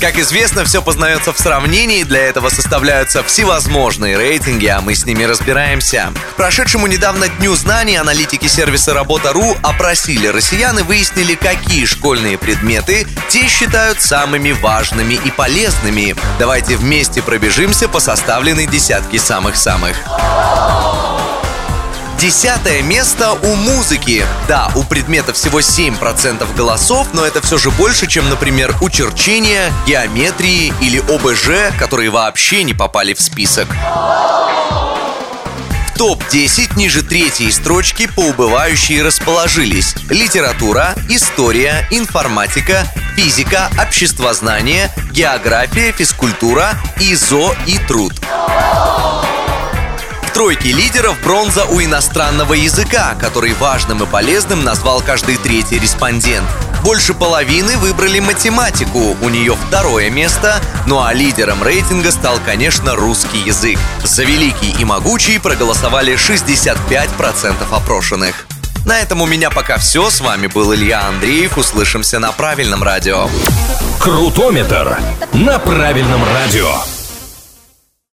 Как известно, все познается в сравнении, для этого составляются всевозможные рейтинги, а мы с ними разбираемся. Прошедшему недавно Дню знаний аналитики сервиса Работа.ру опросили россиян и выяснили, какие школьные предметы те считают самыми важными и полезными. Давайте вместе пробежимся по составленной десятке самых-самых. Десятое место у музыки. Да, у предмета всего 7% голосов, но это все же больше, чем, например, у черчения, геометрии или ОБЖ, которые вообще не попали в список. топ-10 ниже третьей строчки по убывающей расположились литература, история, информатика, физика, обществознание, география, физкультура, ИЗО и труд тройке лидеров бронза у иностранного языка, который важным и полезным назвал каждый третий респондент. Больше половины выбрали математику, у нее второе место, ну а лидером рейтинга стал, конечно, русский язык. За великий и могучий проголосовали 65% опрошенных. На этом у меня пока все. С вами был Илья Андреев. Услышимся на правильном радио. Крутометр на правильном радио.